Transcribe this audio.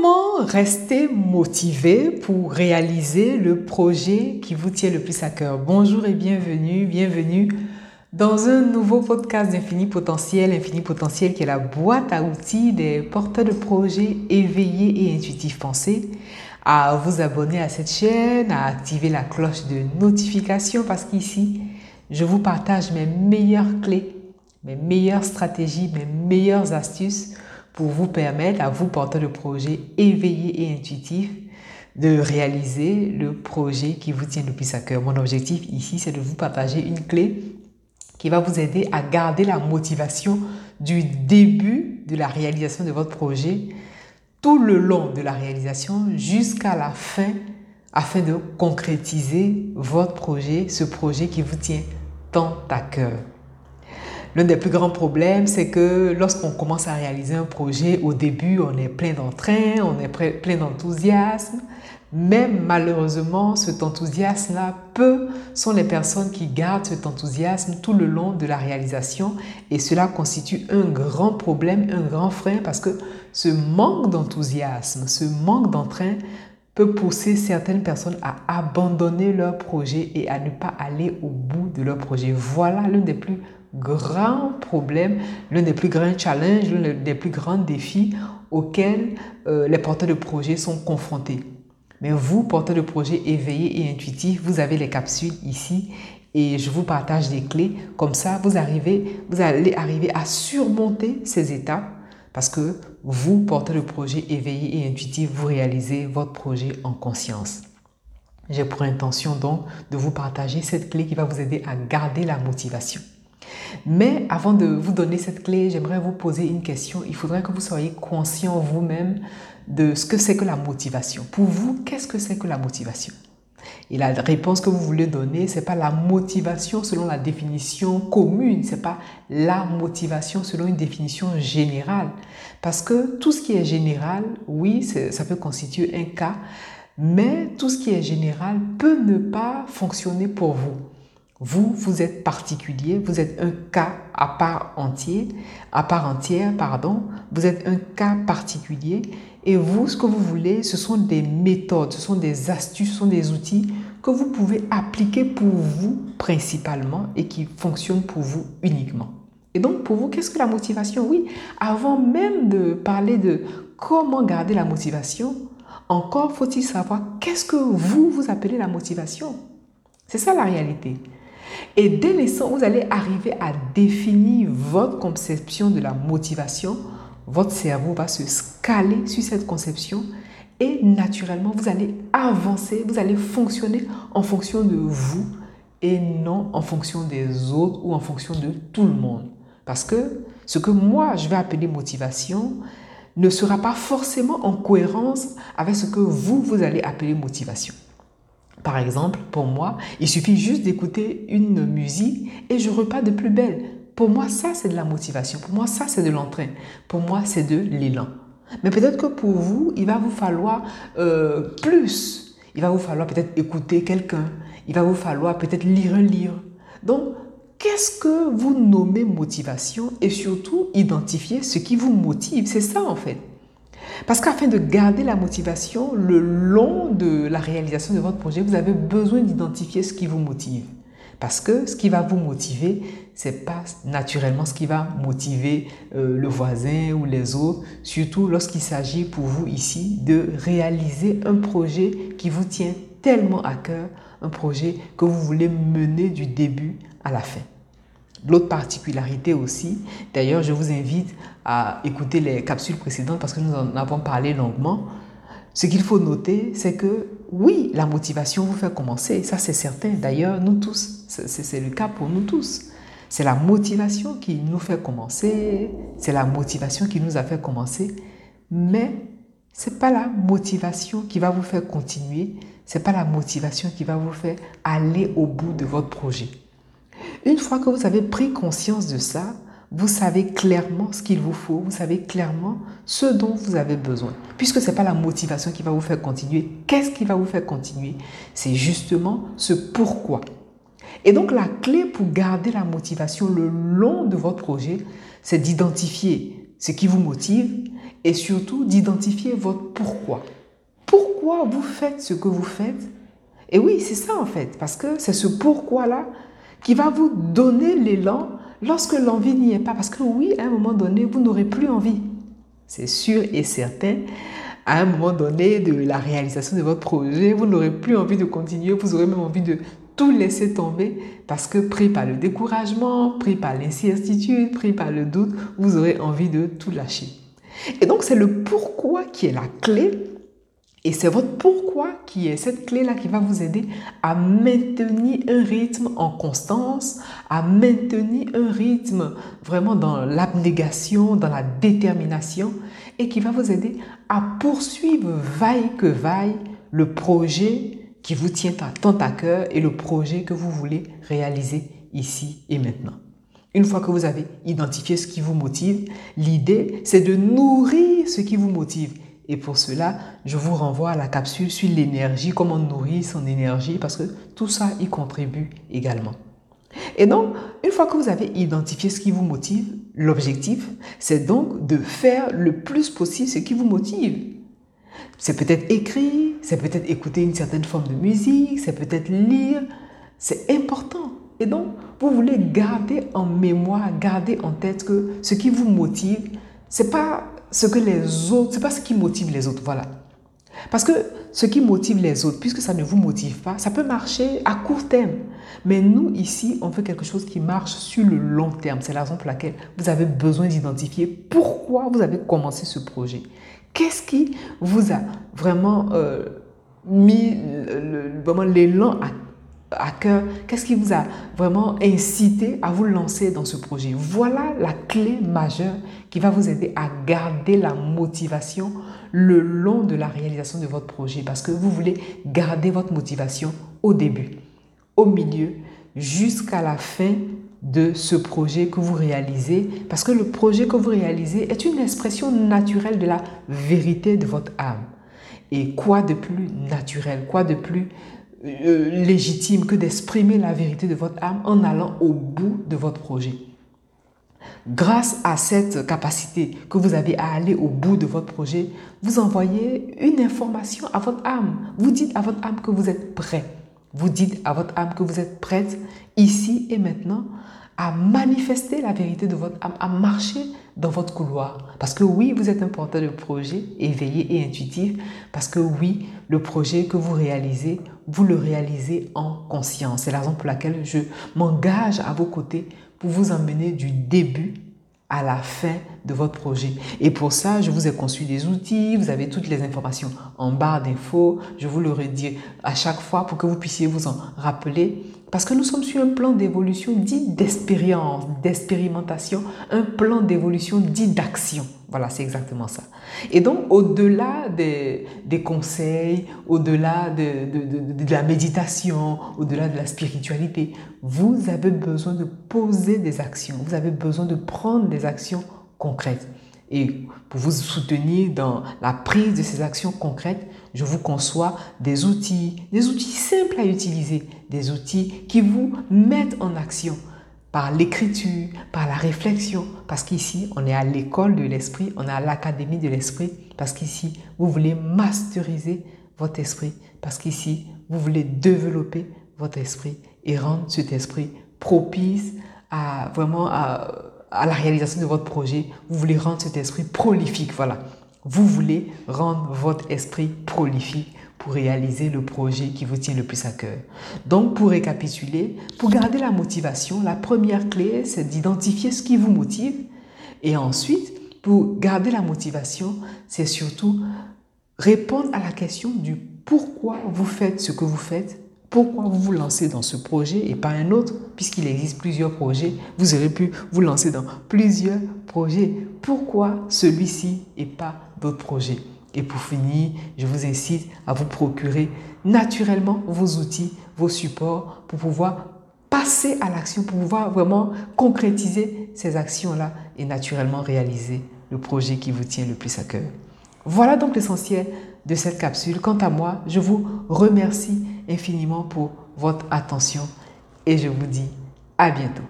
Comment rester motivé pour réaliser le projet qui vous tient le plus à cœur? Bonjour et bienvenue, bienvenue dans un nouveau podcast d'Infini Potentiel. Infini Potentiel qui est la boîte à outils des porteurs de projets éveillés et intuitifs. Pensez à vous abonner à cette chaîne, à activer la cloche de notification parce qu'ici, je vous partage mes meilleures clés, mes meilleures stratégies, mes meilleures astuces pour vous permettre, à vous porteurs de projets éveillés et intuitifs, de réaliser le projet qui vous tient le plus à cœur. Mon objectif ici, c'est de vous partager une clé qui va vous aider à garder la motivation du début de la réalisation de votre projet tout le long de la réalisation jusqu'à la fin afin de concrétiser votre projet, ce projet qui vous tient tant à cœur. L'un des plus grands problèmes, c'est que lorsqu'on commence à réaliser un projet, au début, on est plein d'entrain, on est plein d'enthousiasme. Mais malheureusement, cet enthousiasme-là, peu sont les personnes qui gardent cet enthousiasme tout le long de la réalisation. Et cela constitue un grand problème, un grand frein, parce que ce manque d'enthousiasme, ce manque d'entrain peut pousser certaines personnes à abandonner leur projet et à ne pas aller au bout de leur projet. Voilà l'un des plus grands problèmes, l'un des plus grands challenges, l'un des plus grands défis auxquels euh, les porteurs de projets sont confrontés. Mais vous, porteurs de projets éveillés et intuitifs, vous avez les capsules ici et je vous partage des clés. Comme ça, vous, arrivez, vous allez arriver à surmonter ces étapes parce que vous, porteurs de projets éveillés et intuitifs, vous réalisez votre projet en conscience. J'ai pour intention donc de vous partager cette clé qui va vous aider à garder la motivation. Mais avant de vous donner cette clé, j'aimerais vous poser une question. Il faudrait que vous soyez conscient vous-même de ce que c'est que la motivation. Pour vous, qu'est-ce que c'est que la motivation? Et la réponse que vous voulez donner, c'est pas la motivation selon la définition commune, c'est pas la motivation selon une définition générale. Parce que tout ce qui est général, oui, ça peut constituer un cas, mais tout ce qui est général peut ne pas fonctionner pour vous. Vous, vous êtes particulier, vous êtes un cas à part entier, à part entière, pardon. Vous êtes un cas particulier et vous, ce que vous voulez, ce sont des méthodes, ce sont des astuces, ce sont des outils que vous pouvez appliquer pour vous principalement et qui fonctionnent pour vous uniquement. Et donc, pour vous, qu'est-ce que la motivation? Oui, avant même de parler de comment garder la motivation, encore faut-il savoir qu'est-ce que vous, vous appelez la motivation? C'est ça la réalité. Et dès l'instant vous allez arriver à définir votre conception de la motivation, votre cerveau va se scaler sur cette conception et naturellement, vous allez avancer, vous allez fonctionner en fonction de vous et non en fonction des autres ou en fonction de tout le monde. Parce que ce que moi, je vais appeler motivation ne sera pas forcément en cohérence avec ce que vous, vous allez appeler motivation. Par exemple, pour moi, il suffit juste d'écouter une musique et je repars de plus belle. Pour moi, ça, c'est de la motivation. Pour moi, ça, c'est de l'entrain. Pour moi, c'est de l'élan. Mais peut-être que pour vous, il va vous falloir euh, plus. Il va vous falloir peut-être écouter quelqu'un. Il va vous falloir peut-être lire un livre. Donc, qu'est-ce que vous nommez motivation et surtout identifier ce qui vous motive? C'est ça en fait. Parce qu'afin de garder la motivation le long de la réalisation de votre projet, vous avez besoin d'identifier ce qui vous motive. Parce que ce qui va vous motiver, c'est pas naturellement ce qui va motiver euh, le voisin ou les autres, surtout lorsqu'il s'agit pour vous ici de réaliser un projet qui vous tient tellement à cœur, un projet que vous voulez mener du début à la fin. L'autre particularité aussi, d'ailleurs je vous invite à écouter les capsules précédentes parce que nous en avons parlé longuement, ce qu'il faut noter, c'est que oui, la motivation vous fait commencer, ça c'est certain. D'ailleurs, nous tous, c'est le cas pour nous tous. C'est la motivation qui nous fait commencer, c'est la motivation qui nous a fait commencer, mais c'est pas la motivation qui va vous faire continuer, c'est pas la motivation qui va vous faire aller au bout de votre projet. Une fois que vous avez pris conscience de ça, vous savez clairement ce qu'il vous faut, vous savez clairement ce dont vous avez besoin. Puisque ce n'est pas la motivation qui va vous faire continuer. Qu'est-ce qui va vous faire continuer? C'est justement ce pourquoi. Et donc la clé pour garder la motivation le long de votre projet, c'est d'identifier ce qui vous motive et surtout d'identifier votre pourquoi. Pourquoi vous faites ce que vous faites? Et oui, c'est ça en fait, parce que c'est ce pourquoi-là qui va vous donner l'élan lorsque l'envie n'y est pas. Parce que oui, à un moment donné, vous n'aurez plus envie. C'est sûr et certain. À un moment donné de la réalisation de votre projet, vous n'aurez plus envie de continuer, vous aurez même envie de tout laisser tomber parce que pris par le découragement, pris par l'incertitude, pris par le doute, vous aurez envie de tout lâcher. Et donc c'est le pourquoi qui est la clé et c'est votre pourquoi qui est cette clé-là qui va vous aider à maintenir un rythme en constance, à maintenir un rythme vraiment dans l'abnégation, dans la détermination et qui va vous aider à poursuivre vaille que vaille le projet qui vous tient tant à cœur et le projet que vous voulez réaliser ici et maintenant. Une fois que vous avez identifié ce qui vous motive, l'idée, c'est de nourrir ce qui vous motive. Et pour cela, je vous renvoie à la capsule sur l'énergie, comment nourrir son énergie, parce que tout ça y contribue également. Et donc, une fois que vous avez identifié ce qui vous motive, l'objectif, c'est donc de faire le plus possible ce qui vous motive. C'est peut-être écrire, c'est peut-être écouter une certaine forme de musique, c'est peut-être lire. C'est important. Et donc, vous voulez garder en mémoire, garder en tête que ce qui vous motive, c'est pas ce que les autres, c'est pas ce qui motive les autres, voilà. Parce que ce qui motive les autres, puisque ça ne vous motive pas, ça peut marcher à court terme. Mais nous, ici, on veut quelque chose qui marche sur le long terme. C'est la raison pour laquelle vous avez besoin d'identifier pourquoi vous avez commencé ce projet. Qu'est-ce qui vous a vraiment euh, mis l'élan à à cœur, qu'est-ce qui vous a vraiment incité à vous lancer dans ce projet? Voilà la clé majeure qui va vous aider à garder la motivation le long de la réalisation de votre projet parce que vous voulez garder votre motivation au début, au milieu, jusqu'à la fin de ce projet que vous réalisez parce que le projet que vous réalisez est une expression naturelle de la vérité de votre âme. Et quoi de plus naturel, quoi de plus euh, légitime que d'exprimer la vérité de votre âme en allant au bout de votre projet. Grâce à cette capacité que vous avez à aller au bout de votre projet, vous envoyez une information à votre âme. Vous dites à votre âme que vous êtes prêt. Vous dites à votre âme que vous êtes prête ici et maintenant à manifester la vérité de votre âme, à marcher dans votre couloir. Parce que oui, vous êtes un porteur de projet éveillé et intuitif. Parce que oui, le projet que vous réalisez, vous le réalisez en conscience. C'est la raison pour laquelle je m'engage à vos côtés pour vous emmener du début à la fin de votre projet. Et pour ça, je vous ai conçu des outils, vous avez toutes les informations en barre d'infos, je vous le redis à chaque fois pour que vous puissiez vous en rappeler. Parce que nous sommes sur un plan d'évolution dit d'expérience, d'expérimentation, un plan d'évolution dit d'action. Voilà, c'est exactement ça. Et donc, au-delà des, des, conseils, au-delà de, de, de, la méditation, au-delà de la spiritualité, vous avez besoin de poser des actions, vous avez besoin de prendre des actions concrètes. Et pour vous soutenir dans la prise de ces actions concrètes, je vous conçois des outils, des outils simples à utiliser, des outils qui vous mettent en action par l'écriture, par la réflexion, parce qu'ici, on est à l'école de l'esprit, on est à l'académie de l'esprit, parce qu'ici, vous voulez masteriser votre esprit, parce qu'ici, vous voulez développer votre esprit et rendre cet esprit propice à vraiment à la réalisation de votre projet, vous voulez rendre cet esprit prolifique, voilà. Vous voulez rendre votre esprit prolifique pour réaliser le projet qui vous tient le plus à cœur. Donc, pour récapituler, pour garder la motivation, la première clé, c'est d'identifier ce qui vous motive. Et ensuite, pour garder la motivation, c'est surtout répondre à la question du pourquoi vous faites ce que vous faites pourquoi vous vous lancez dans ce projet et pas un autre, puisqu'il existe plusieurs projets? Vous aurez pu vous lancer dans plusieurs projets. Pourquoi celui-ci et pas d'autres projets? Et pour finir, je vous incite à vous procurer naturellement vos outils, vos supports pour pouvoir passer à l'action, pour pouvoir vraiment concrétiser ces actions-là et naturellement réaliser le projet qui vous tient le plus à cœur. Voilà donc l'essentiel de cette capsule. Quant à moi, je vous remercie infiniment pour votre attention et je vous dis à bientôt.